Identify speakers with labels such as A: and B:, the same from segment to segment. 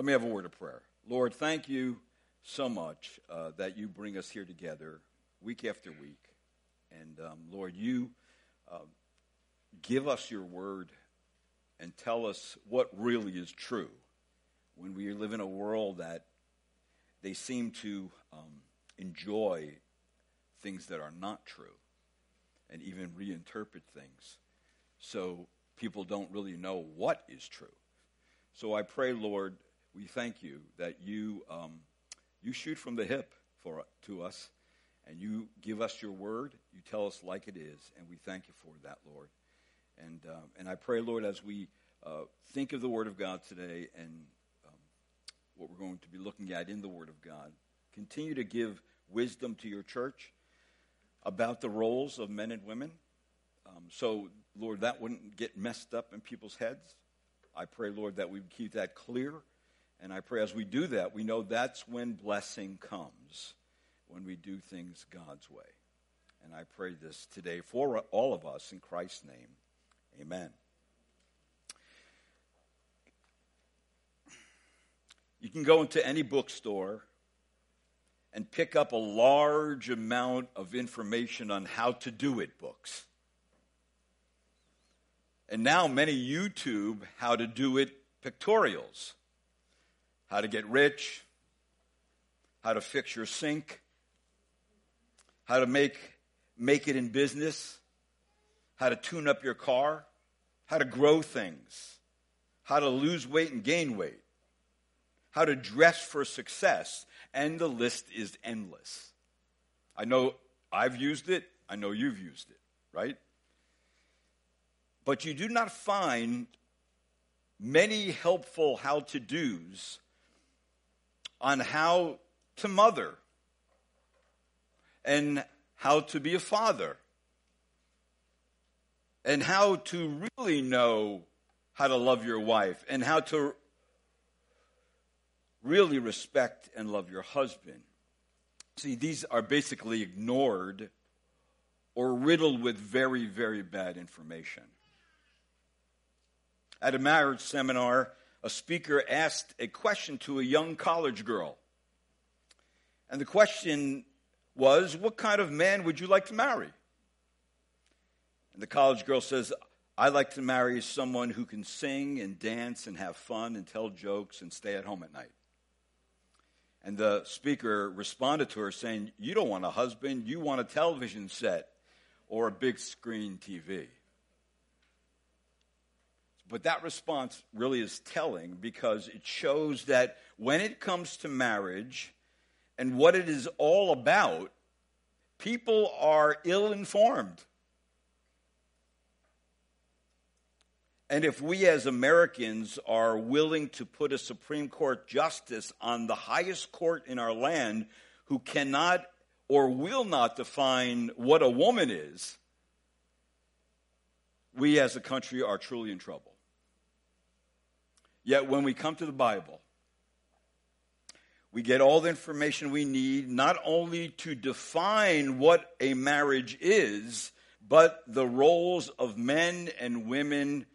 A: Let me have a word of prayer. Lord, thank you so much uh, that you bring us here together week after week. And um, Lord, you uh, give us your word and tell us what really is true when we live in a world that they seem to um, enjoy things that are not true and even reinterpret things. So people don't really know what is true. So I pray, Lord, we thank you that you um, you shoot from the hip for to us, and you give us your word. You tell us like it is, and we thank you for that, Lord. And um, and I pray, Lord, as we uh, think of the Word of God today and um, what we're going to be looking at in the Word of God, continue to give wisdom to your church about the roles of men and women. Um, so, Lord, that wouldn't get messed up in people's heads. I pray, Lord, that we keep that clear. And I pray as we do that, we know that's when blessing comes, when we do things God's way. And I pray this today for all of us in Christ's name. Amen. You can go into any bookstore and pick up a large amount of information on how to do it books. And now many YouTube how to do it pictorials. How to get rich, how to fix your sink, how to make make it in business, how to tune up your car, how to grow things, how to lose weight and gain weight how to dress for success, and the list is endless. I know I've used it, I know you've used it, right? But you do not find many helpful how to dos on how to mother and how to be a father and how to really know how to love your wife and how to really respect and love your husband. See, these are basically ignored or riddled with very, very bad information. At a marriage seminar, a speaker asked a question to a young college girl. And the question was, What kind of man would you like to marry? And the college girl says, I'd like to marry someone who can sing and dance and have fun and tell jokes and stay at home at night. And the speaker responded to her saying, You don't want a husband, you want a television set or a big screen TV. But that response really is telling because it shows that when it comes to marriage and what it is all about, people are ill informed. And if we as Americans are willing to put a Supreme Court justice on the highest court in our land who cannot or will not define what a woman is, we as a country are truly in trouble. Yet when we come to the Bible, we get all the information we need not only to define what a marriage is, but the roles of men and women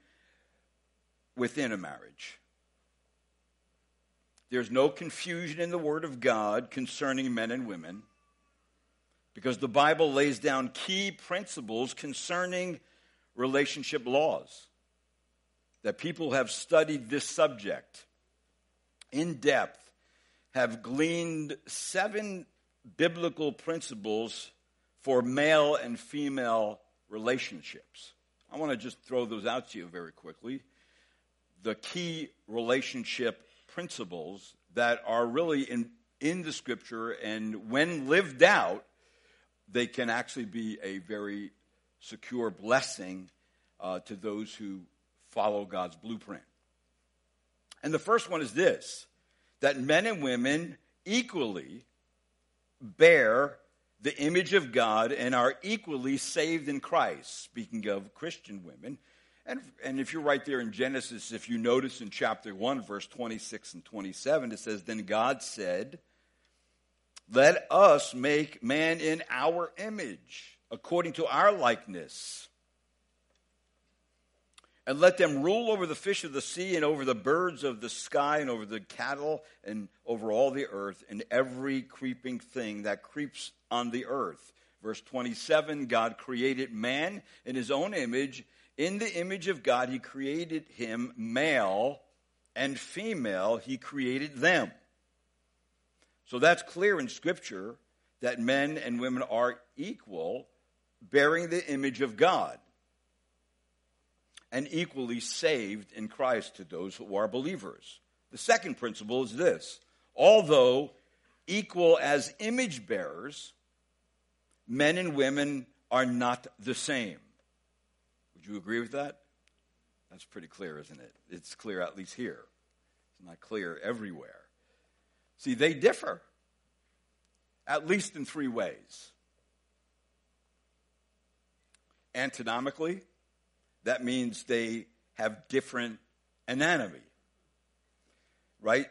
A: within a marriage. There's no confusion in the Word of God concerning men and women because the Bible lays down key principles concerning relationship laws. That people have studied this subject in depth, have gleaned seven biblical principles for male and female relationships. I want to just throw those out to you very quickly the key relationship principles that are really in, in the scripture, and when lived out, they can actually be a very secure blessing uh, to those who follow God's blueprint. And the first one is this that men and women equally bear the image of God and are equally saved in Christ. Speaking of Christian women, and, and if you're right there in Genesis, if you notice in chapter 1, verse 26 and 27, it says, Then God said, Let us make man in our image, according to our likeness. And let them rule over the fish of the sea and over the birds of the sky and over the cattle and over all the earth and every creeping thing that creeps on the earth. Verse 27 God created man in his own image. In the image of God, he created him male and female, he created them. So that's clear in Scripture that men and women are equal, bearing the image of God and equally saved in Christ to those who are believers. The second principle is this although equal as image bearers, men and women are not the same. Would you agree with that? That's pretty clear, isn't it? It's clear at least here. It's not clear everywhere. See, they differ, at least in three ways. Anatomically, that means they have different anatomy, right?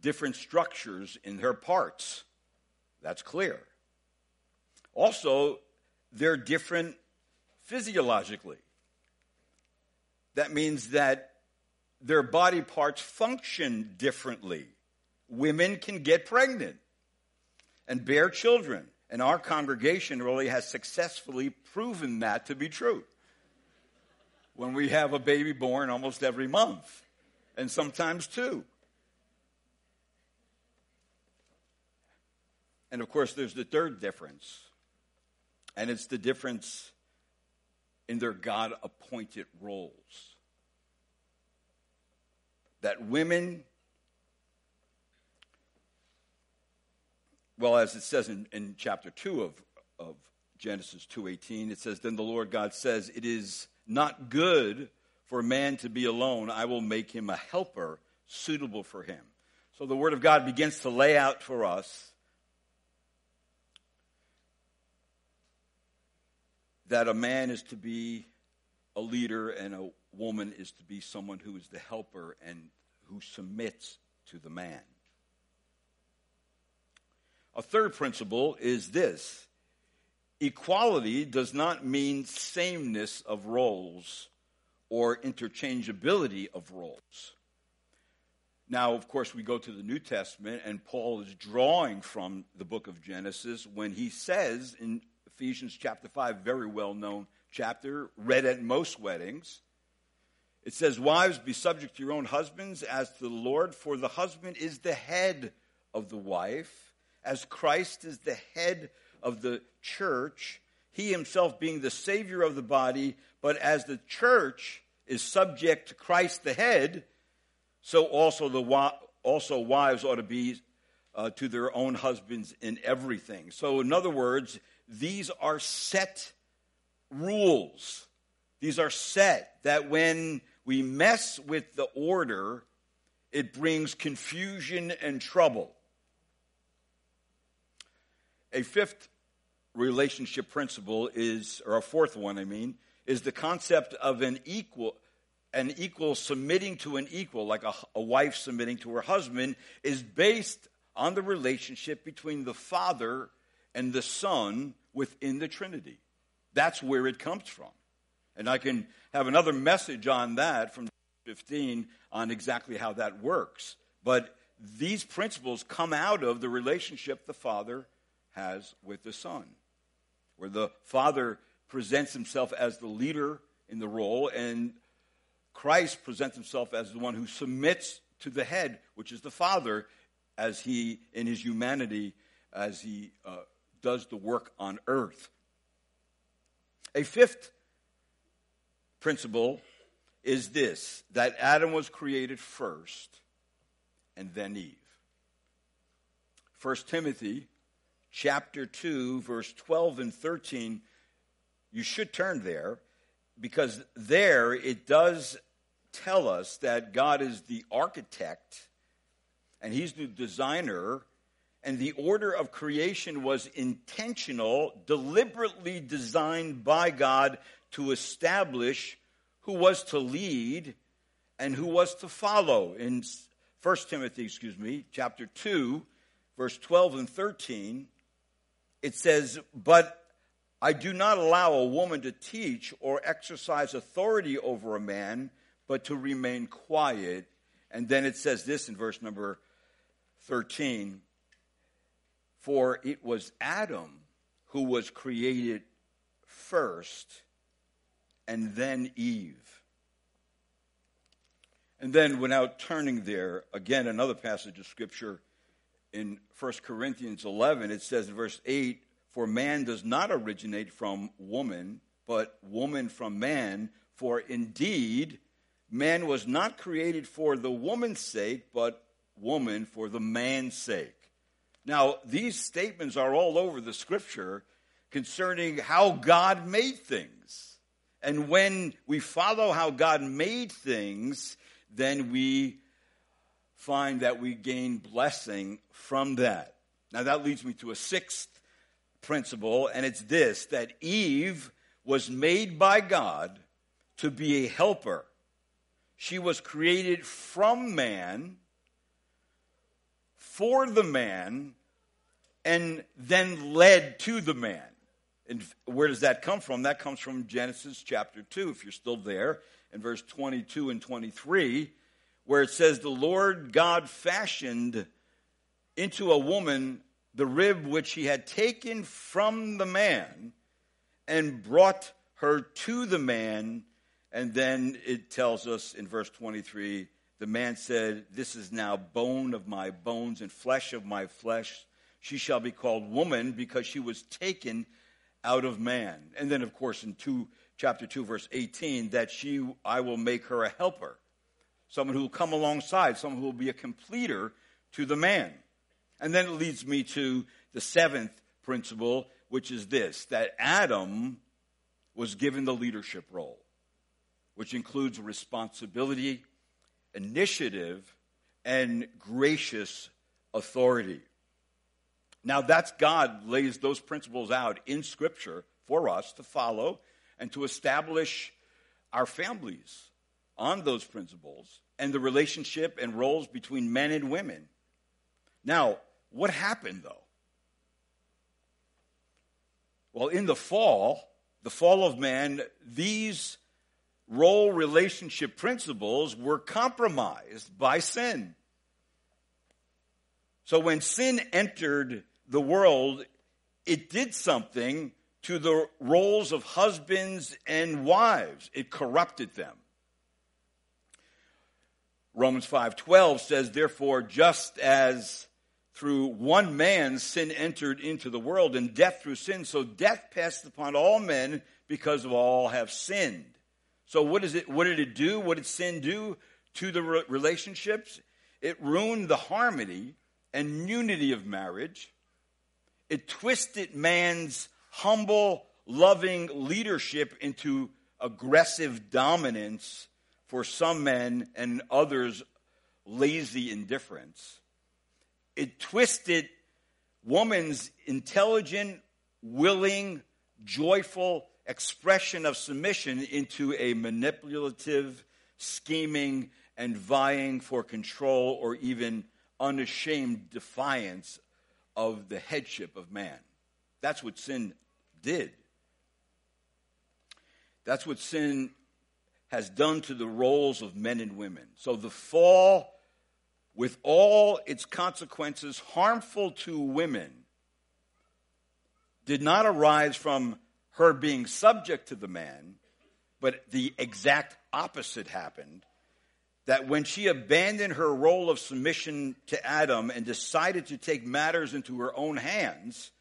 A: Different structures in their parts. That's clear. Also, they're different physiologically. That means that their body parts function differently. Women can get pregnant and bear children. And our congregation really has successfully proven that to be true when we have a baby born almost every month, and sometimes two. And of course, there's the third difference, and it's the difference in their God appointed roles. That women, well, as it says in, in chapter 2 of, of Genesis 2.18, it says, Then the Lord God says, It is not good for man to be alone. I will make him a helper suitable for him. So the Word of God begins to lay out for us that a man is to be a leader and a woman is to be someone who is the helper and who submits to the man. A third principle is this Equality does not mean sameness of roles or interchangeability of roles. Now, of course, we go to the New Testament, and Paul is drawing from the book of Genesis when he says in Ephesians chapter 5, very well known chapter, read at most weddings, it says, Wives, be subject to your own husbands as to the Lord, for the husband is the head of the wife, as Christ is the head of the church, he himself being the Savior of the body, but as the church is subject to Christ the head, so also the also wives ought to be uh, to their own husbands in everything. So, in other words, these are set rules. These are set that when we mess with the order, it brings confusion and trouble. A fifth relationship principle is, or a fourth one, I mean, is the concept of an equal, an equal submitting to an equal, like a, a wife submitting to her husband, is based on the relationship between the Father and the Son within the Trinity. That's where it comes from. And I can have another message on that from 15 on exactly how that works. But these principles come out of the relationship the Father has with the Son where the father presents himself as the leader in the role, and Christ presents himself as the one who submits to the head, which is the father, as he, in his humanity, as he uh, does the work on earth. A fifth principle is this that Adam was created first and then Eve. 1 Timothy chapter 2, verse 12 and 13, you should turn there because there it does tell us that God is the architect and He's the designer, and the order of creation was intentional, deliberately designed by God to establish who was to lead and who was to follow. In 1 Timothy, excuse me, chapter 2, verse 12 and 13, it says, But I do not allow a woman to teach or exercise authority over a man, but to remain quiet. And then it says this in verse number 13 For it was Adam who was created first, and then Eve. And then, without turning there, again, another passage of Scripture in 1 Corinthians 11, it says in verse 8, For man does not originate from woman, but woman from man. For indeed, man was not created for the woman's sake, but woman for the man's sake. Now, these statements are all over the Scripture concerning how God made things. And when we follow how God made things, then we find that we gain blessing from that. Now, that leads me to a sixth principle, and it's this that Eve was made by God to be a helper. She was created from man, for the man, and then led to the man. And where does that come from? That comes from Genesis chapter 2, if you're still there in verse 22 and 23, where it says, The Lord God fashioned into a woman the rib which he had taken from the man and brought her to the man. And then it tells us in verse 23 the man said, This is now bone of my bones and flesh of my flesh. She shall be called woman because she was taken out of man. And then, of course, in 2 chapter 2, verse 18, that she, I will make her a helper, someone who will come alongside, someone who will be a completer to the man. And then it leads me to the seventh principle, which is this that Adam was given the leadership role, which includes responsibility, initiative, and gracious authority. Now, that's God lays those principles out in Scripture for us to follow and to establish our families on those principles and the relationship and roles between men and women. Now, what happened though? Well, in the fall, the fall of man, these role relationship principles were compromised by sin. So when sin entered the world, it did something to the roles of husbands and wives. It corrupted them. Romans 5:12 says therefore just as through one man sin entered into the world and death through sin so death passed upon all men because of all have sinned. So what is it what did it do? What did sin do to the relationships? It ruined the harmony and unity of marriage. It twisted man's humble, loving leadership into aggressive dominance for some men and others lazy indifference. It twisted woman's intelligent, willing, joyful expression of submission into a manipulative, scheming, and vying for control or even unashamed defiance of the headship of man. That's what sin did. That's what sin has done to the roles of men and women. So the fall, with all its consequences harmful to women, did not arise from her being subject to the man, but the exact opposite happened. That when she abandoned her role of submission to Adam and decided to take matters into her own hands,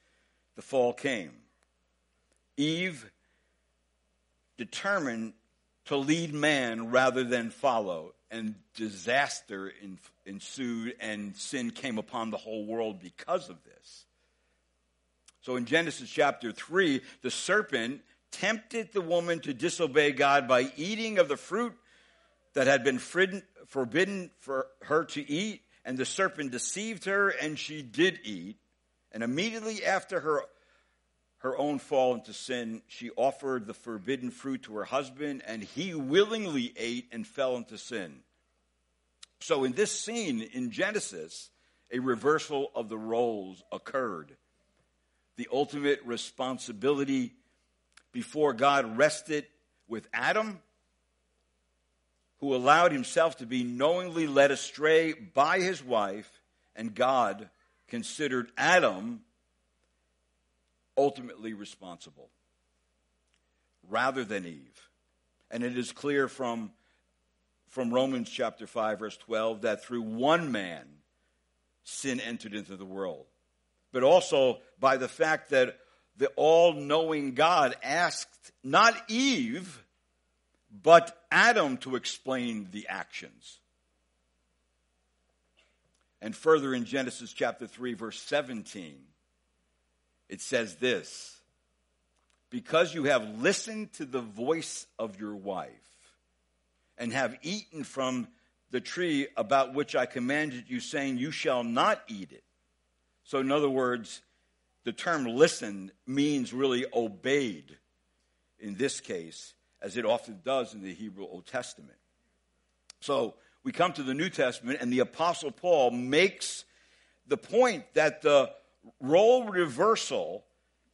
A: the fall came. Eve determined to lead man rather than follow, and disaster ensued, and sin came upon the whole world because of this. So in Genesis chapter 3, the serpent tempted the woman to disobey God by eating of the fruit that had been forbidden for her to eat, and the serpent deceived her, and she did eat. And immediately after her her own fall into sin, she offered the forbidden fruit to her husband, and he willingly ate and fell into sin. So, in this scene in Genesis, a reversal of the roles occurred. The ultimate responsibility before God rested with Adam, who allowed himself to be knowingly led astray by his wife, and God considered Adam ultimately responsible rather than Eve. And it is clear from, from Romans chapter 5, verse 12, that through one man sin entered into the world. But also by the fact that the all knowing God asked not Eve, but Adam to explain the actions. And further in Genesis chapter 3, verse 17, it says this Because you have listened to the voice of your wife and have eaten from the tree about which I commanded you, saying, You shall not eat it. So, in other words, the term listen means really obeyed in this case, as it often does in the Hebrew Old Testament. So, we come to the New Testament, and the Apostle Paul makes the point that the role reversal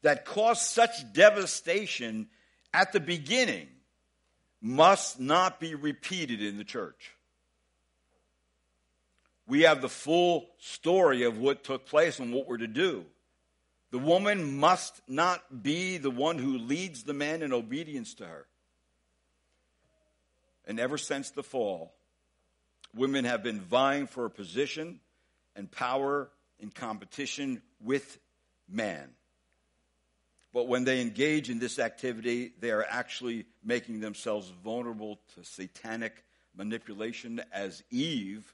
A: that caused such devastation at the beginning must not be repeated in the church. We have the full story of what took place and what we're to do. The woman must not be the one who leads the man in obedience to her. And ever since the fall, Women have been vying for a position and power in competition with man. But when they engage in this activity, they are actually making themselves vulnerable to satanic manipulation, as Eve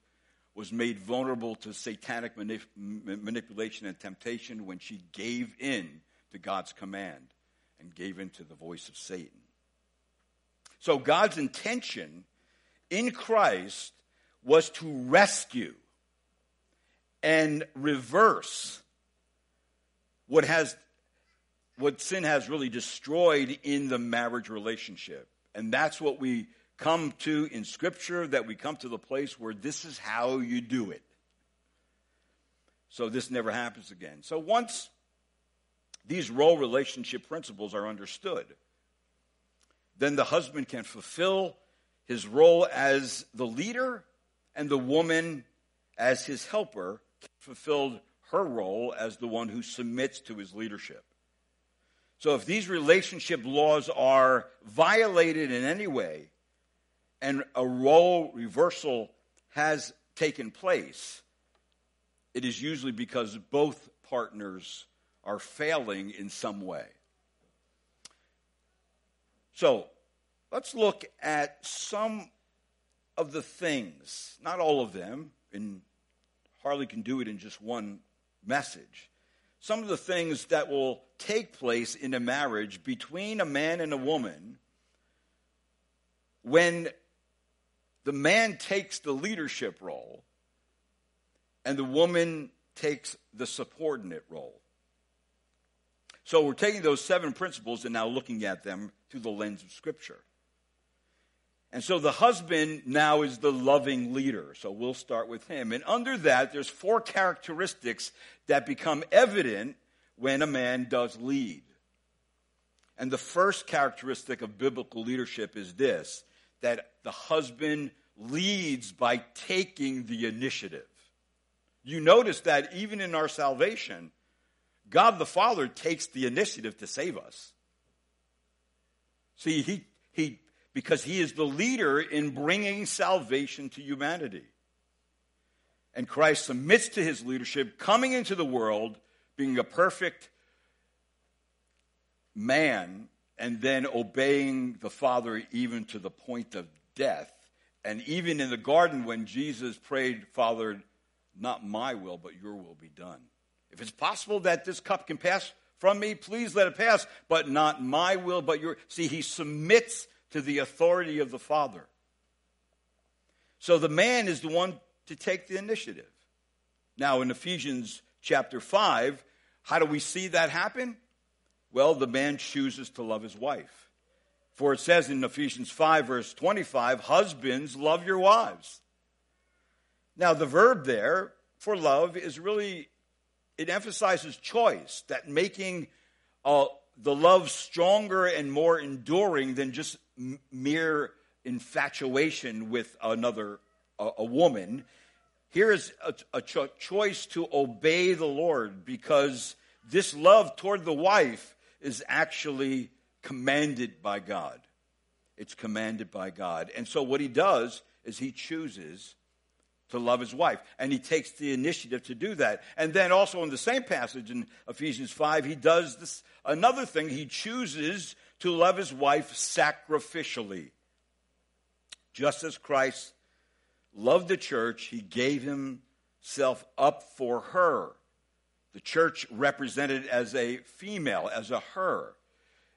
A: was made vulnerable to satanic manip- manipulation and temptation when she gave in to God's command and gave in to the voice of Satan. So God's intention in Christ was to rescue and reverse what has what sin has really destroyed in the marriage relationship. And that's what we come to in scripture that we come to the place where this is how you do it. So this never happens again. So once these role relationship principles are understood, then the husband can fulfill his role as the leader and the woman, as his helper, fulfilled her role as the one who submits to his leadership. So if these relationship laws are violated in any way and a role reversal has taken place, it is usually because both partners are failing in some way. So let's look at some of the things, not all of them, and hardly can do it in just one message. Some of the things that will take place in a marriage between a man and a woman when the man takes the leadership role and the woman takes the subordinate role. So we're taking those seven principles and now looking at them through the lens of Scripture. And so the husband now is the loving leader. So we'll start with him. And under that, there's four characteristics that become evident when a man does lead. And the first characteristic of biblical leadership is this that the husband leads by taking the initiative. You notice that even in our salvation, God the Father takes the initiative to save us. See, he, he because he is the leader in bringing salvation to humanity. And Christ submits to his leadership, coming into the world, being a perfect man, and then obeying the Father even to the point of death. And even in the garden, when Jesus prayed, Father, not my will, but your will be done. If it's possible that this cup can pass from me, please let it pass, but not my will, but your. See, he submits to the authority of the Father. So the man is the one to take the initiative. Now, in Ephesians chapter 5, how do we see that happen? Well, the man chooses to love his wife. For it says in Ephesians 5, verse 25, Husbands, love your wives. Now, the verb there for love is really, it emphasizes choice, that making a the love stronger and more enduring than just m- mere infatuation with another a, a woman. Here is a, a cho- choice to obey the Lord because this love toward the wife is actually commanded by God. It's commanded by God. And so what he does is he chooses to love his wife. And he takes the initiative to do that. And then also in the same passage in Ephesians 5, he does this another thing. He chooses to love his wife sacrificially. Just as Christ loved the church, he gave himself up for her. The church represented as a female, as a her.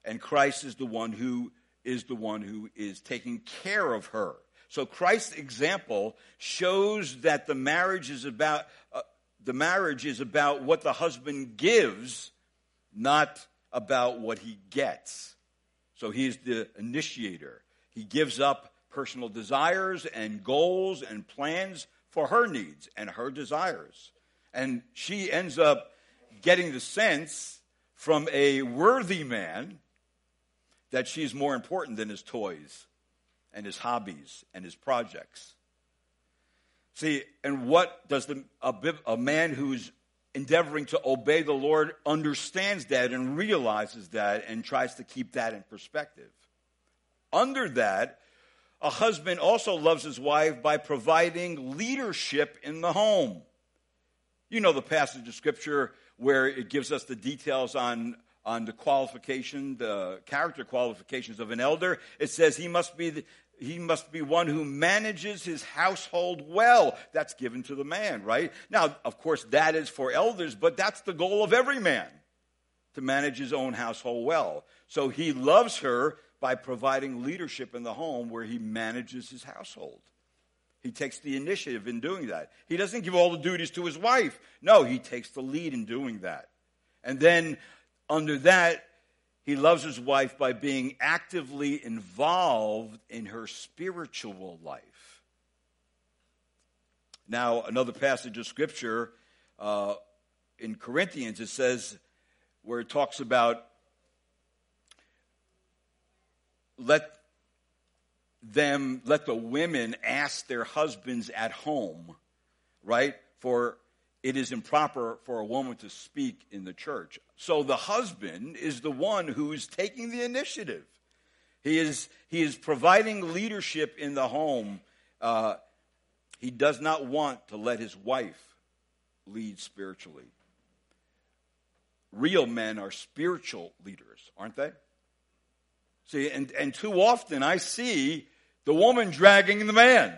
A: And Christ is the one who is the one who is taking care of her. So Christ's example shows that the marriage is about uh, the marriage is about what the husband gives, not about what he gets. So he's the initiator. He gives up personal desires and goals and plans for her needs and her desires. And she ends up getting the sense from a worthy man that she's more important than his toys and his hobbies and his projects. See, and what does the, a, a man who's endeavoring to obey the Lord understands that and realizes that and tries to keep that in perspective? Under that, a husband also loves his wife by providing leadership in the home. You know the passage of scripture where it gives us the details on on the qualification, the character qualifications of an elder. It says he must be the, he must be one who manages his household well. That's given to the man, right? Now, of course, that is for elders, but that's the goal of every man to manage his own household well. So he loves her by providing leadership in the home where he manages his household. He takes the initiative in doing that. He doesn't give all the duties to his wife. No, he takes the lead in doing that. And then under that, he loves his wife by being actively involved in her spiritual life. Now, another passage of scripture uh, in Corinthians, it says, where it talks about let them, let the women ask their husbands at home, right? For it is improper for a woman to speak in the church. So the husband is the one who is taking the initiative. He is, he is providing leadership in the home. Uh, he does not want to let his wife lead spiritually. Real men are spiritual leaders, aren't they? See, and, and too often I see the woman dragging the man.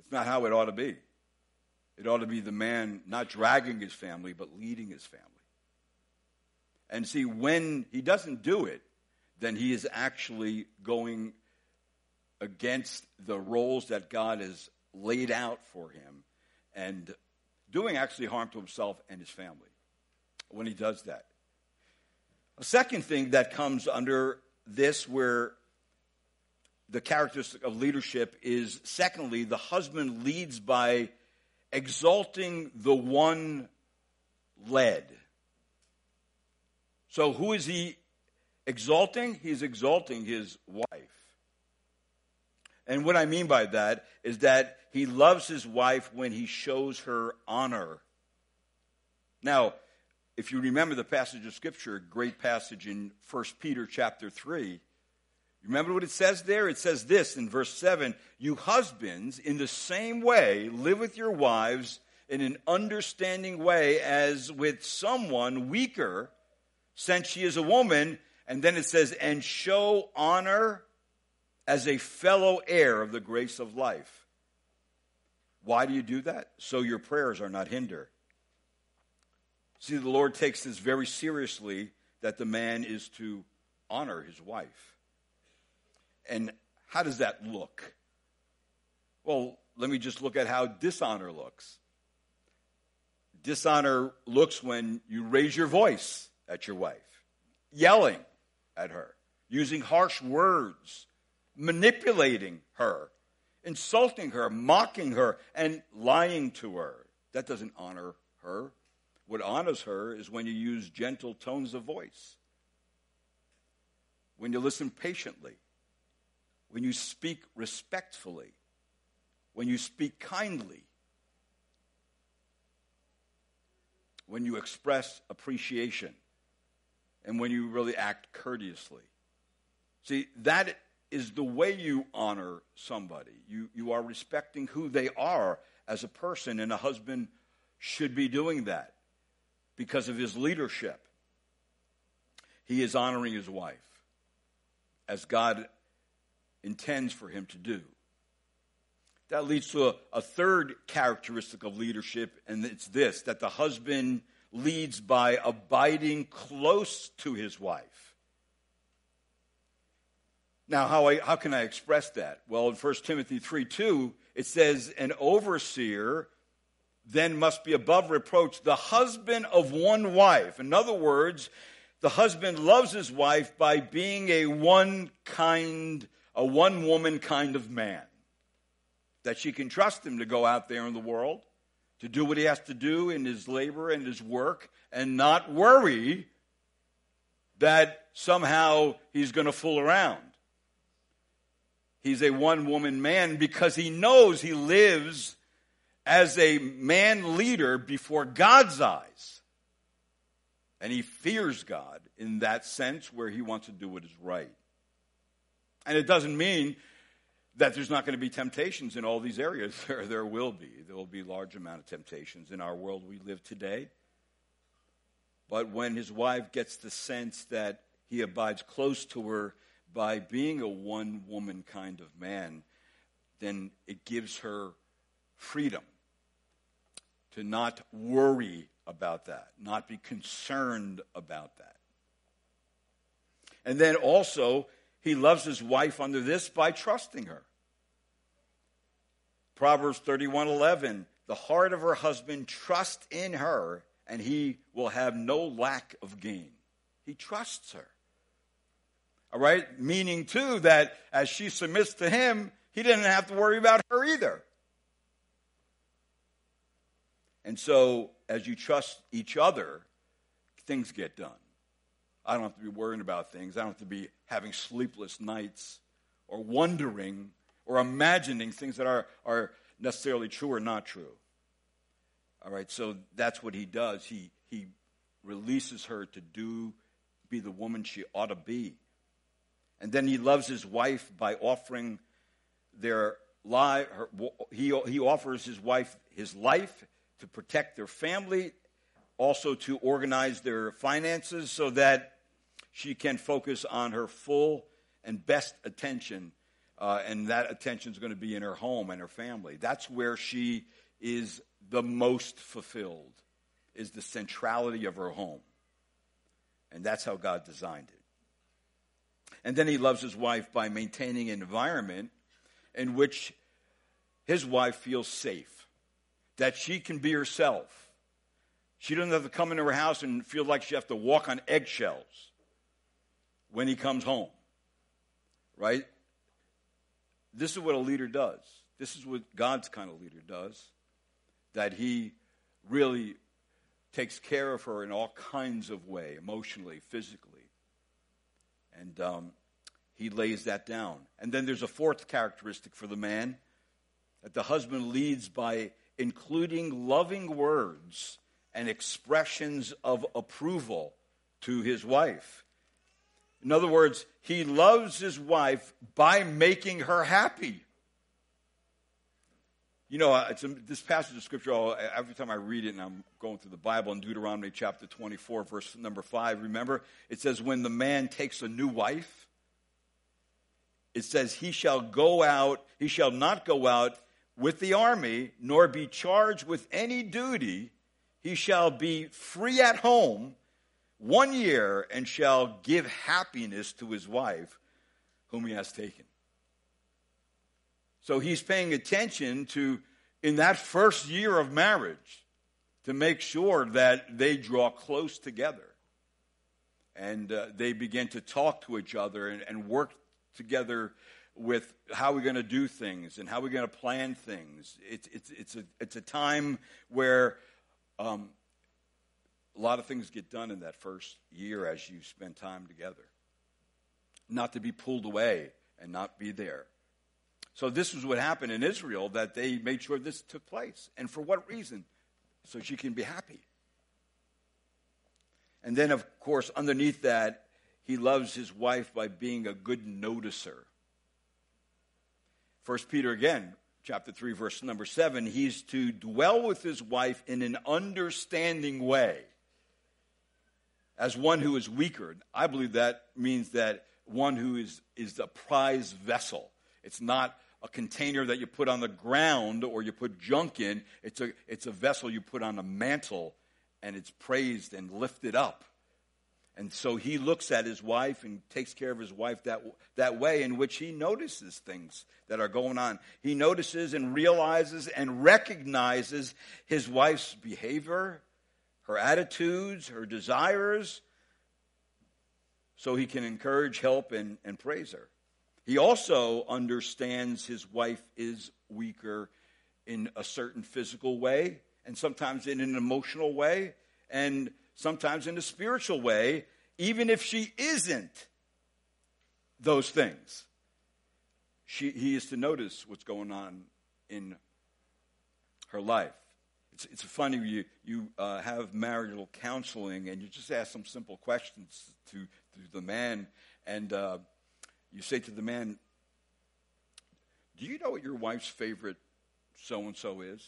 A: It's not how it ought to be. It ought to be the man not dragging his family, but leading his family. And see, when he doesn't do it, then he is actually going against the roles that God has laid out for him and doing actually harm to himself and his family when he does that. A second thing that comes under this, where the characteristic of leadership is secondly, the husband leads by exalting the one led. So, who is he exalting? He's exalting his wife. And what I mean by that is that he loves his wife when he shows her honor. Now, if you remember the passage of scripture, great passage in 1 Peter chapter 3, Remember what it says there? It says this in verse 7 You husbands, in the same way, live with your wives in an understanding way as with someone weaker, since she is a woman. And then it says, And show honor as a fellow heir of the grace of life. Why do you do that? So your prayers are not hindered. See, the Lord takes this very seriously that the man is to honor his wife. And how does that look? Well, let me just look at how dishonor looks. Dishonor looks when you raise your voice at your wife, yelling at her, using harsh words, manipulating her, insulting her, mocking her, and lying to her. That doesn't honor her. What honors her is when you use gentle tones of voice, when you listen patiently, when you speak respectfully, when you speak kindly, when you express appreciation, and when you really act courteously. See, that is the way you honor somebody. You, you are respecting who they are as a person, and a husband should be doing that because of his leadership. He is honoring his wife as God intends for him to do. That leads to a, a, third characteristic of leadership, and it's this that the husband leads by abiding close to his wife. Now, how, I, how can I express that? Well, in 1 Timothy 3 2, it says, An overseer then must be above reproach, the husband of one wife. In other words, the husband loves his wife by being a one kind, a one woman kind of man. That she can trust him to go out there in the world, to do what he has to do in his labor and his work, and not worry that somehow he's going to fool around. He's a one woman man because he knows he lives as a man leader before God's eyes. And he fears God in that sense where he wants to do what is right. And it doesn't mean that there's not going to be temptations in all these areas. There, there will be. There will be large amount of temptations in our world we live today. But when his wife gets the sense that he abides close to her by being a one woman kind of man, then it gives her freedom to not worry about that, not be concerned about that. And then also, he loves his wife under this by trusting her. Proverbs 31:11 The heart of her husband trusts in her and he will have no lack of gain. He trusts her. All right? Meaning too that as she submits to him, he didn't have to worry about her either. And so, as you trust each other, things get done. I don't have to be worrying about things. I don't have to be having sleepless nights or wondering or imagining things that are, are necessarily true or not true. All right, so that's what he does. He, he releases her to do, be the woman she ought to be. And then he loves his wife by offering their life. He, he offers his wife his life, to protect their family, also to organize their finances so that she can focus on her full and best attention. Uh, and that attention is going to be in her home and her family. That's where she is the most fulfilled, is the centrality of her home. And that's how God designed it. And then he loves his wife by maintaining an environment in which his wife feels safe that she can be herself. She doesn't have to come into her house and feel like she has to walk on eggshells when he comes home. Right? This is what a leader does. This is what God's kind of leader does. That he really takes care of her in all kinds of way, emotionally, physically. And um, he lays that down. And then there's a fourth characteristic for the man that the husband leads by including loving words and expressions of approval to his wife. In other words, he loves his wife by making her happy. You know, a, this passage of scripture, oh, every time I read it and I'm going through the Bible in Deuteronomy chapter 24, verse number 5, remember, it says, When the man takes a new wife, it says, He shall go out, he shall not go out with the army, nor be charged with any duty. He shall be free at home one year and shall give happiness to his wife, whom he has taken. So he's paying attention to, in that first year of marriage, to make sure that they draw close together and uh, they begin to talk to each other and, and work together with how we're going to do things and how we're going to plan things. It's, it's, it's, a, it's a time where um, a lot of things get done in that first year as you spend time together. not to be pulled away and not be there. So this was what happened in Israel that they made sure this took place. And for what reason? So she can be happy. And then, of course, underneath that, he loves his wife by being a good noticer. First Peter again, chapter 3, verse number 7, he's to dwell with his wife in an understanding way as one who is weaker. I believe that means that one who is, is a prize vessel. It's not a container that you put on the ground or you put junk in. It's a, it's a vessel you put on a mantel and it's praised and lifted up. And so he looks at his wife and takes care of his wife that, that way in which he notices things that are going on. He notices and realizes and recognizes his wife's behavior, her attitudes, her desires, so he can encourage, help, and, and praise her. He also understands his wife is weaker in a certain physical way, and sometimes in an emotional way, and sometimes in a spiritual way, even if she isn't those things. She, he is to notice what's going on in her life. It's, it's funny, you, you uh, have marital counseling and you just ask some simple questions to, to the man, and uh, you say to the man, Do you know what your wife's favorite so and so is?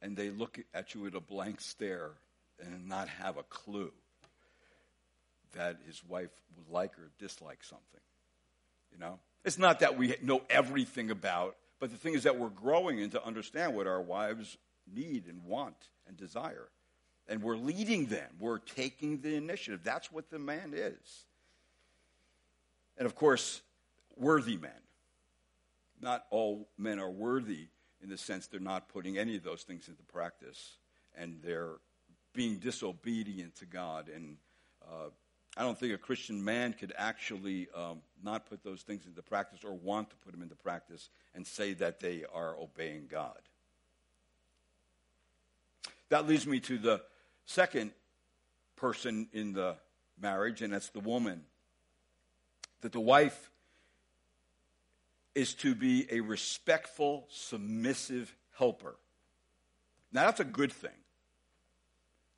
A: And they look at you with a blank stare and not have a clue that his wife would like or dislike something. You know? It's not that we know everything about, but the thing is that we're growing into understand what our wives need and want and desire. And we're leading them. We're taking the initiative. That's what the man is. And of course, worthy men. Not all men are worthy in the sense they're not putting any of those things into practice and they're being disobedient to God. And uh, I don't think a Christian man could actually um, not put those things into practice or want to put them into practice and say that they are obeying God. That leads me to the second person in the marriage, and that's the woman. That the wife is to be a respectful, submissive helper. Now, that's a good thing.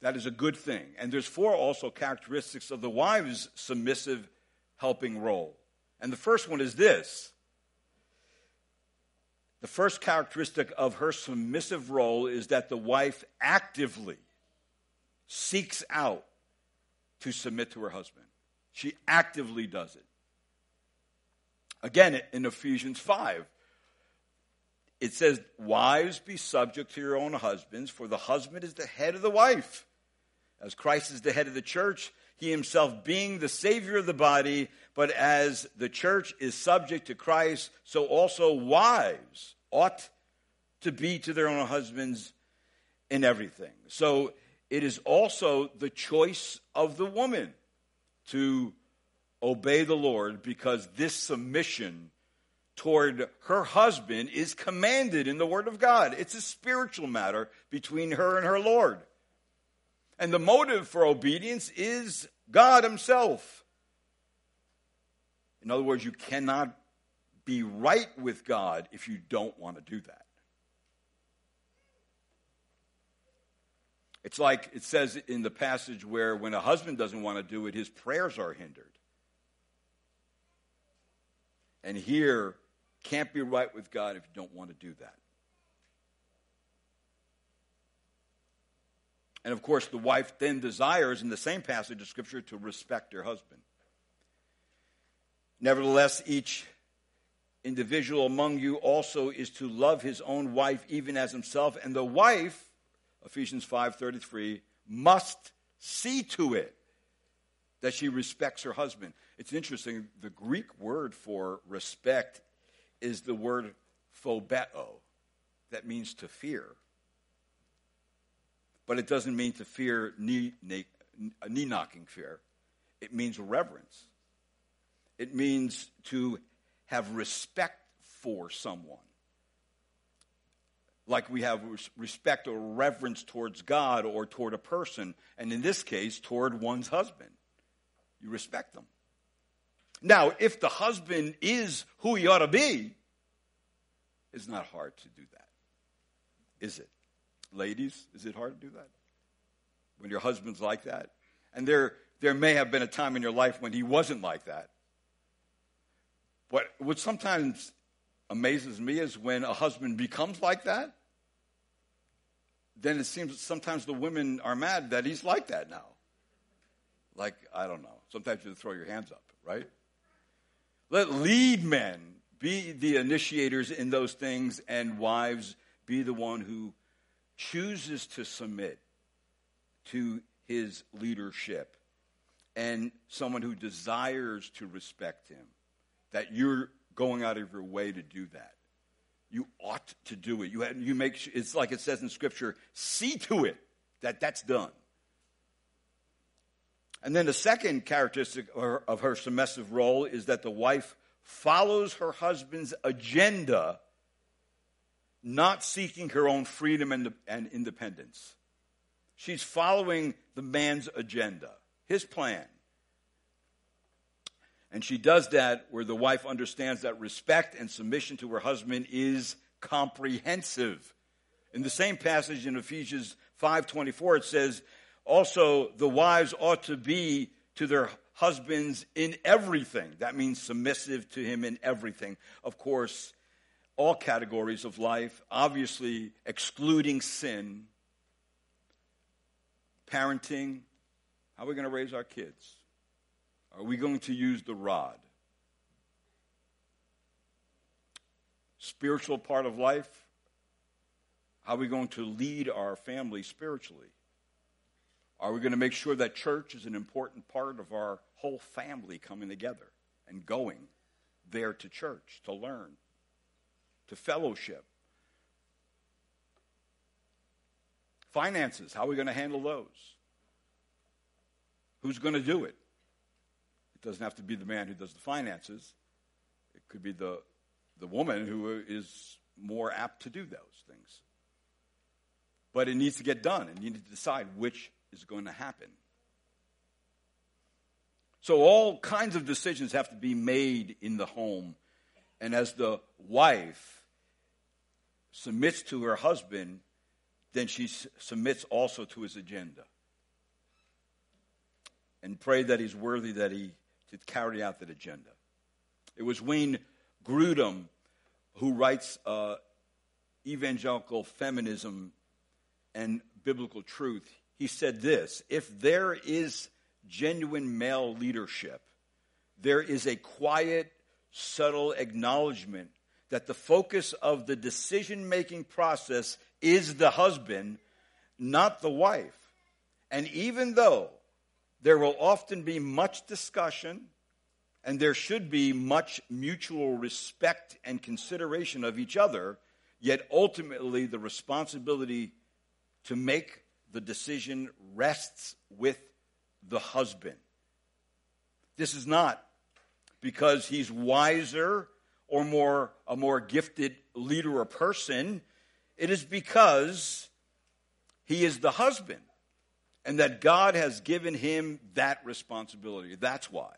A: That is a good thing. And there's four also characteristics of the wife's submissive helping role. And the first one is this the first characteristic of her submissive role is that the wife actively seeks out to submit to her husband. She actively does it. Again, in Ephesians 5, it says, Wives, be subject to your own husbands, for the husband is the head of the wife. As Christ is the head of the church, he himself being the Savior of the body, but as the church is subject to Christ, so also wives ought to be to their own husbands in everything. So it is also the choice of the woman to obey the Lord because this submission toward her husband is commanded in the Word of God. It's a spiritual matter between her and her Lord. And the motive for obedience is God Himself. In other words, you cannot be right with God if you don't want to do that. It's like it says in the passage where when a husband doesn't want to do it, his prayers are hindered. And here, can't be right with God if you don't want to do that. And of course, the wife then desires, in the same passage of Scripture, to respect her husband. Nevertheless, each individual among you also is to love his own wife even as himself, and the wife, Ephesians 5:33, must see to it that she respects her husband. It's interesting, the Greek word for respect is the word phobeo, that means to fear but it doesn't mean to fear knee, knee, knee knocking fear. It means reverence. It means to have respect for someone. Like we have respect or reverence towards God or toward a person, and in this case, toward one's husband. You respect them. Now, if the husband is who he ought to be, it's not hard to do that, is it? Ladies, is it hard to do that? When your husband's like that? And there, there may have been a time in your life when he wasn't like that. What, what sometimes amazes me is when a husband becomes like that, then it seems sometimes the women are mad that he's like that now. Like, I don't know. Sometimes you throw your hands up, right? Let lead men be the initiators in those things, and wives be the one who chooses to submit to his leadership and someone who desires to respect him. That you're going out of your way to do that. You ought to do it. You, have, you make it's like it says in Scripture, see to it that that's done. And then the second characteristic of her, of her submissive role is that the wife follows her husband's agenda, not seeking her own freedom and, and independence. She's following the man's agenda, his plan. And she does that where the wife understands that respect and submission to her husband is comprehensive. In the same passage in Ephesians 5:24 it says, "Also the wives ought to be to their husbands in everything." That means submissive to him in everything. Of course, all categories of life, obviously excluding sin. Parenting, how are we going to raise our kids? Are we going to use the rod? Spiritual part of life, how are we going to lead our family spiritually? Are we going to make sure that church is an important part of our whole family coming together and going there to church to learn, to fellowship? Finances, how are we going to handle those? Who's going to do it? It doesn't have to be the man who does the finances. It could be the, the woman who is more apt to do those things. But it needs to get done, and you need to decide which is going to happen. So, all kinds of decisions have to be made in the home. And as the wife submits to her husband, then she submits also to his agenda. And pray that he's worthy that he to carry out that agenda. It was Wayne Grudem who writes uh, Evangelical Feminism and Biblical Truth. He said this If there is genuine male leadership, there is a quiet, subtle acknowledgement that the focus of the decision making process is the husband, not the wife. And even though there will often be much discussion, and there should be much mutual respect and consideration of each other, yet ultimately the responsibility to make the decision rests with the husband. This is not because he's wiser or more a more gifted leader or person. It is because he is the husband and that God has given him that responsibility. That's why.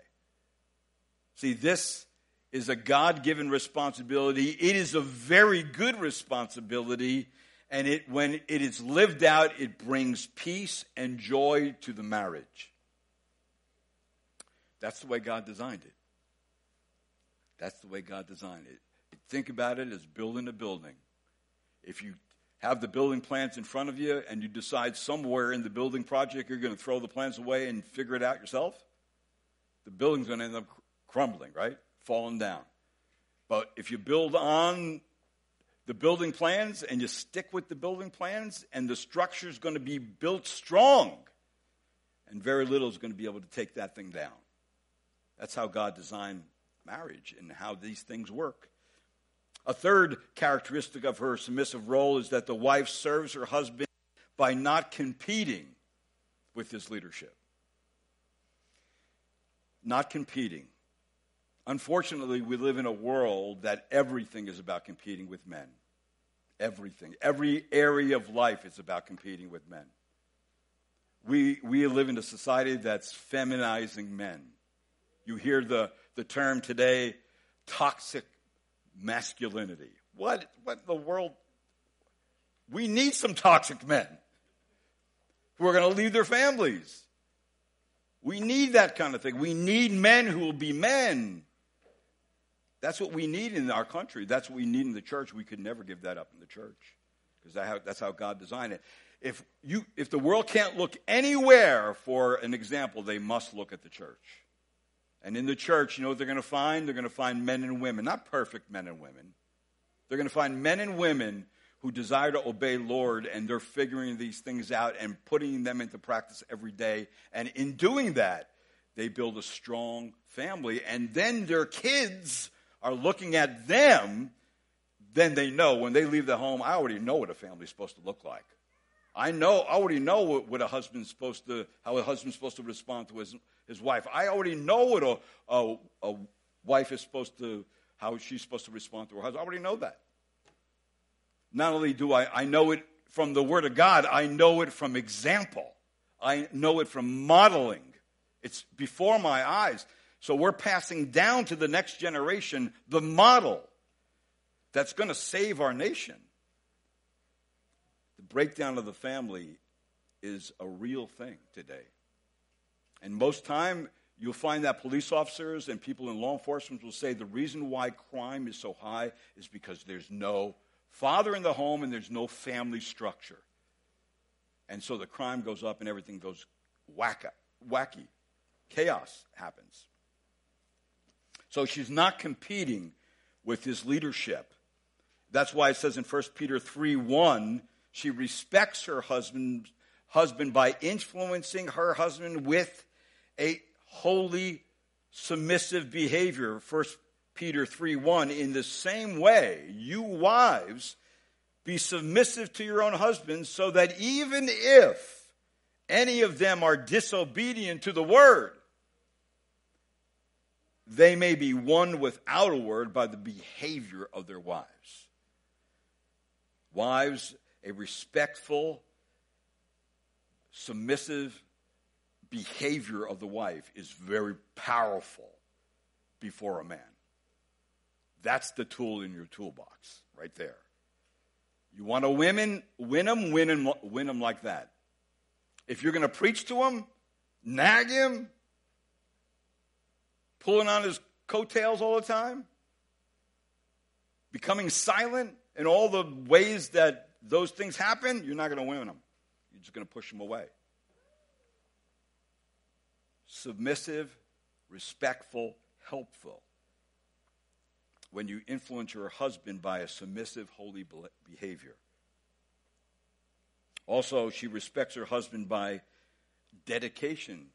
A: See, this is a God given responsibility. It is a very good responsibility. And it, when it is lived out, it brings peace and joy to the marriage. That's the way God designed it. That's the way God designed it. Think about it as building a building. If you have the building plans in front of you and you decide somewhere in the building project you're going to throw the plans away and figure it out yourself, the building's going to end up crumbling, right? Falling down. But if you build on the building plans and you stick with the building plans, and the structure is going to be built strong, and very little is going to be able to take that thing down. That's how God designed marriage and how these things work. A third characteristic of her submissive role is that the wife serves her husband by not competing with his leadership. Not competing. Unfortunately, we live in a world that everything is about competing with men. Everything. Every area of life is about competing with men. We, we live in a society that's feminizing men. You hear the, the term today toxic masculinity. What, what in the world? We need some toxic men who are going to leave their families. We need that kind of thing. We need men who will be men. That's what we need in our country. That's what we need in the church. We could never give that up in the church because that's how God designed it. If, you, if the world can't look anywhere for an example, they must look at the church. And in the church, you know what they're going to find? They're going to find men and women, not perfect men and women. They're going to find men and women who desire to obey Lord and they're figuring these things out and putting them into practice every day. And in doing that, they build a strong family. And then their kids are looking at them. Then they know when they leave the home, I already know what a family's supposed to look like. I know, I already know what, what a husband's supposed to, how a husband's supposed to respond to his, his wife. I already know what a, a, a wife is supposed to, how she's supposed to respond to her husband. I already know that not only do I, I know it from the Word of God, I know it from example. I know it from modeling. It's before my eyes. So we're passing down to the next generation the model that's going to save our nation. The breakdown of the family is a real thing today. And most time, you'll find that police officers and people in law enforcement will say the reason why crime is so high is because there's no father in the home and there's no family structure. And so the crime goes up and everything goes wacka, wacky. Chaos happens. So she's not competing with his leadership. That's why it says in 1 Peter 3 1, she respects her husband, husband by influencing her husband with a holy, submissive behavior. 1 Peter 3 1, in the same way, you wives, be submissive to your own husbands, so that even if any of them are disobedient to the word, they may be won without a word by the behavior of their wives. Wives, a respectful, submissive behavior of the wife is very powerful before a man. That's the tool in your toolbox right there. You want to win, win them, win them, win them like that. If you're going to preach to him, nag him, pulling on his coattails all the time, becoming silent in all the ways that those things happen, you're not going to win them. You're just going to push them away. Submissive, respectful, helpful when you influence your husband by a submissive, holy behavior. Also, she respects her husband by dedication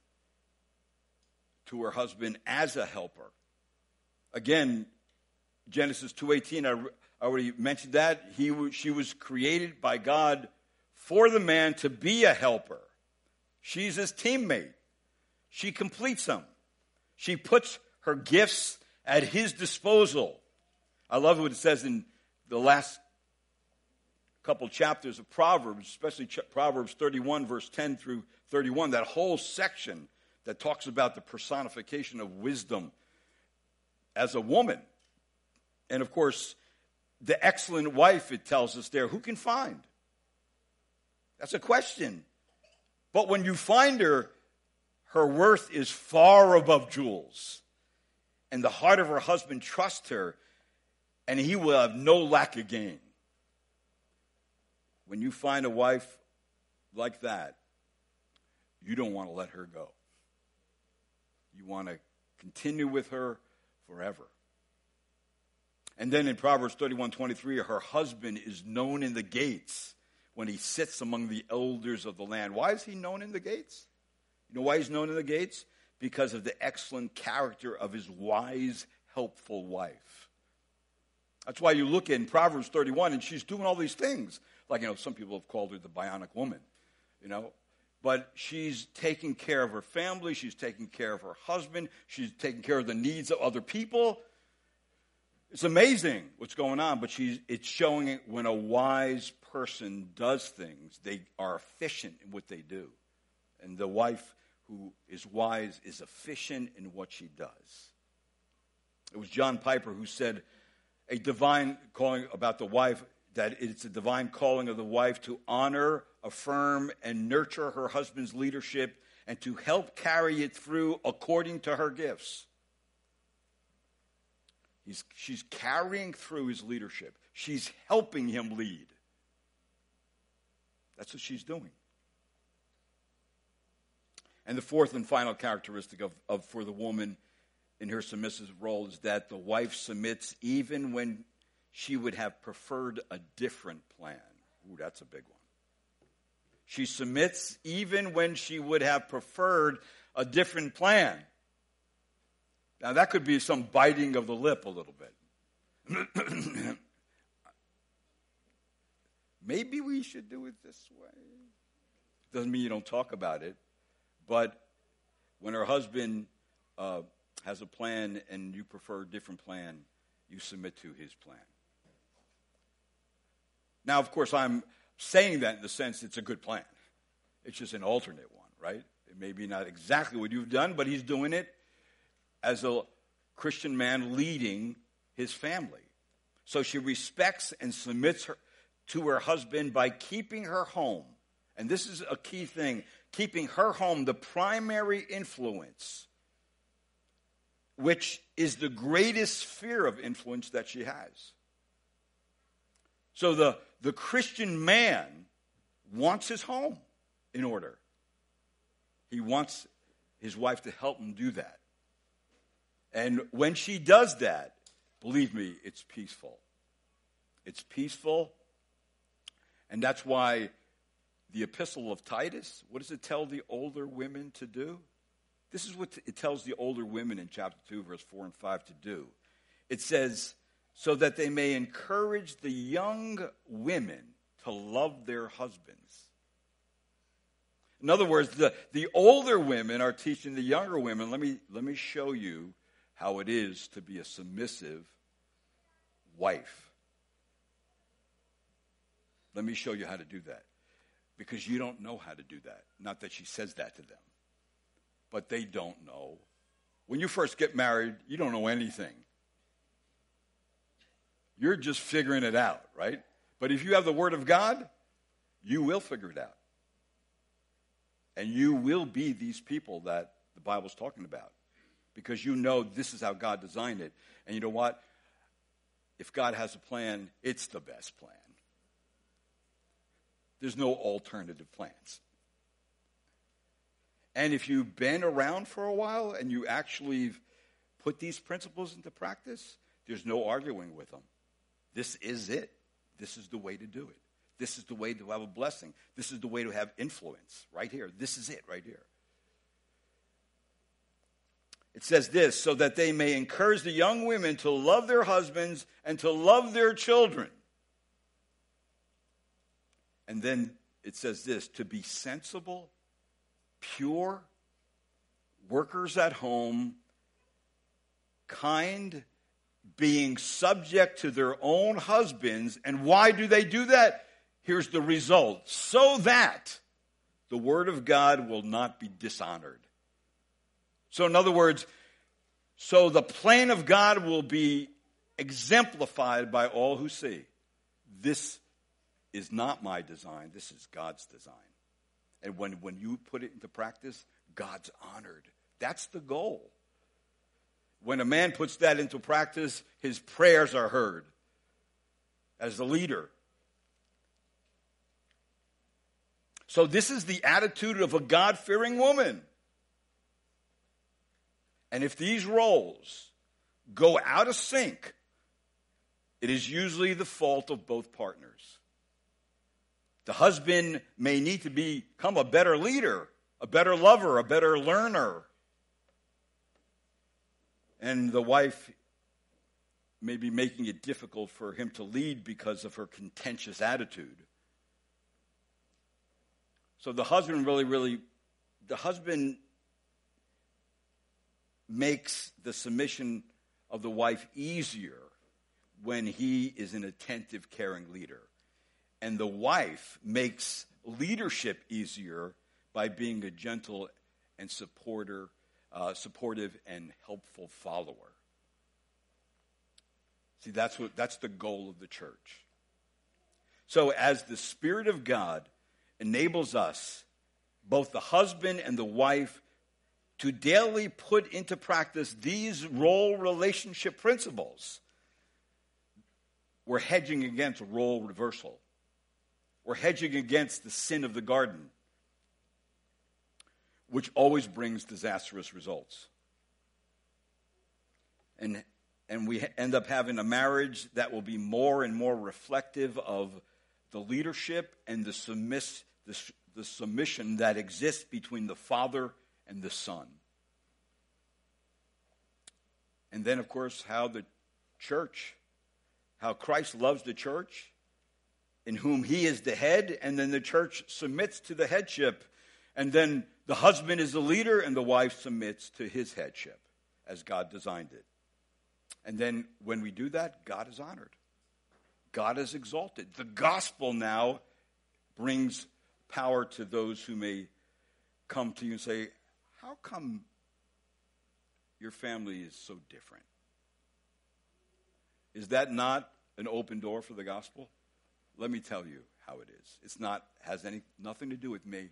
A: to her husband as a helper. Again, Genesis 2:18 I already mentioned that he she was created by God for the man to be a helper. She's his teammate. She completes them. She puts her gifts at his disposal. I love what it says in the last couple chapters of Proverbs, especially Proverbs 31, verse 10 through 31, that whole section that talks about the personification of wisdom as a woman. And of course, the excellent wife, it tells us there, who can find? That's a question. But when you find her, her worth is far above jewels. And the heart of her husband trusts her and he will have no lack of gain. When you find a wife like that, you don't want to let her go. You want to continue with her forever. And then in Proverbs 31 23, her husband is known in the gates when he sits among the elders of the land. Why is he known in the gates? You know why he's known in the gates? Because of the excellent character of his wise, helpful wife. That's why you look in Proverbs 31 and she's doing all these things. Like, you know, some people have called her the bionic woman, you know. But she's taking care of her family. She's taking care of her husband. She's taking care of the needs of other people. It's amazing what's going on, but she's, it's showing it when a wise person does things, they are efficient in what they do. And the wife who is wise is efficient in what she does. It was John Piper who said a divine calling about the wife that it's a divine calling of the wife to honor, affirm, and nurture her husband's leadership and to help carry it through according to her gifts. He's, she's carrying through his leadership. She's helping him lead. That's what she's doing. And the fourth and final characteristic of, of for the woman in her submissive role is that the wife submits even when she would have preferred a different plan. Ooh, that's a big one. She submits even when she would have preferred a different plan. Now, that could be some biting of the lip a little bit. Maybe we should do it this way. Doesn't mean you don't talk about it, but when her husband uh, has a plan and you prefer a different plan, you submit to his plan. Now, of course, I'm saying that in the sense it's a good plan. It's just an alternate one, right? It may be not exactly what you've done, but he's doing it as a Christian man leading his family. So she respects and submits her, to her husband by keeping her home. And this is a key thing keeping her home the primary influence, which is the greatest sphere of influence that she has. So the, the Christian man wants his home in order. He wants his wife to help him do that. And when she does that, believe me, it's peaceful. It's peaceful. And that's why the epistle of Titus, what does it tell the older women to do? This is what it tells the older women in chapter 2, verse 4 and 5 to do. It says, so that they may encourage the young women to love their husbands. In other words, the, the older women are teaching the younger women, let me, let me show you how it is to be a submissive wife. Let me show you how to do that. Because you don't know how to do that. Not that she says that to them, but they don't know. When you first get married, you don't know anything. You're just figuring it out, right? But if you have the Word of God, you will figure it out. And you will be these people that the Bible's talking about because you know this is how God designed it. And you know what? If God has a plan, it's the best plan. There's no alternative plans. And if you've been around for a while and you actually put these principles into practice, there's no arguing with them. This is it. This is the way to do it. This is the way to have a blessing. This is the way to have influence right here. This is it right here. It says this so that they may encourage the young women to love their husbands and to love their children. And then it says this to be sensible, pure, workers at home, kind, being subject to their own husbands. And why do they do that? Here's the result so that the word of God will not be dishonored. So, in other words, so the plan of God will be exemplified by all who see. This is not my design, this is God's design. And when, when you put it into practice, God's honored. That's the goal. When a man puts that into practice, his prayers are heard as the leader. So, this is the attitude of a God fearing woman. And if these roles go out of sync, it is usually the fault of both partners. The husband may need to become a better leader, a better lover, a better learner. And the wife may be making it difficult for him to lead because of her contentious attitude. So the husband really, really, the husband makes the submission of the wife easier when he is an attentive, caring leader. And the wife makes leadership easier by being a gentle and supporter, uh, supportive and helpful follower. See, that's, what, that's the goal of the church. So, as the Spirit of God enables us, both the husband and the wife, to daily put into practice these role relationship principles, we're hedging against role reversal. We're hedging against the sin of the garden, which always brings disastrous results. And, and we end up having a marriage that will be more and more reflective of the leadership and the, submiss, the, the submission that exists between the father and the son. And then, of course, how the church, how Christ loves the church, in whom he is the head, and then the church submits to the headship. And then the husband is the leader, and the wife submits to his headship as God designed it. And then when we do that, God is honored. God is exalted. The gospel now brings power to those who may come to you and say, How come your family is so different? Is that not an open door for the gospel? Let me tell you how it is. It's not has any nothing to do with me.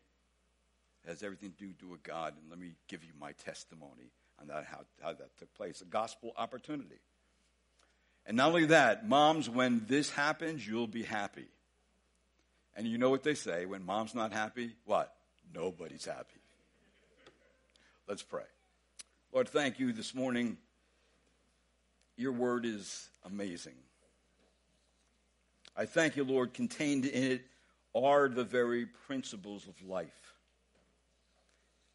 A: It has everything to do with God. And let me give you my testimony on that how, how that took place. A gospel opportunity. And not only that, moms, when this happens, you'll be happy. And you know what they say when mom's not happy? What? Nobody's happy. Let's pray. Lord, thank you this morning. Your word is amazing. I thank you, Lord, contained in it are the very principles of life.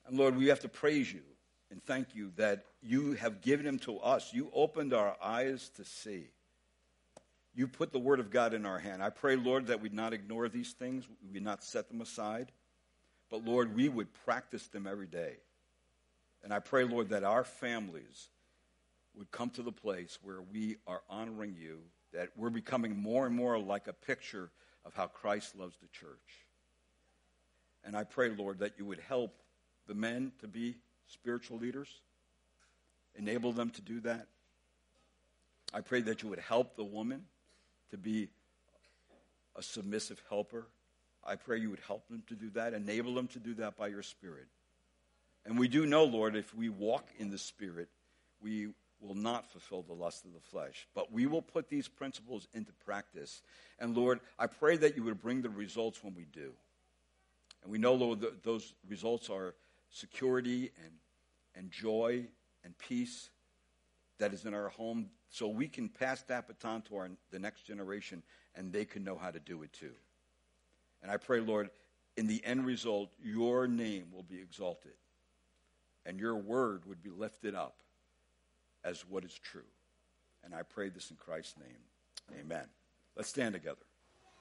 A: And Lord, we have to praise you and thank you that you have given them to us. You opened our eyes to see. You put the Word of God in our hand. I pray, Lord, that we'd not ignore these things, we would not set them aside, but, Lord, we would practice them every day. And I pray, Lord, that our families would come to the place where we are honoring you, that we're becoming more and more like a picture of how Christ loves the church. And I pray, Lord, that you would help the men to be spiritual leaders, enable them to do that. I pray that you would help the woman to be a submissive helper. I pray you would help them to do that, enable them to do that by your Spirit. And we do know, Lord, if we walk in the Spirit, we will not fulfill the lust of the flesh. But we will put these principles into practice. And Lord, I pray that you would bring the results when we do. And we know, Lord, that those results are security and, and joy and peace that is in our home so we can pass that baton to our, the next generation and they can know how to do it too. And I pray, Lord, in the end result, your name will be exalted and your word would be lifted up as what is true. And I pray this in Christ's name. Amen. Let's stand together.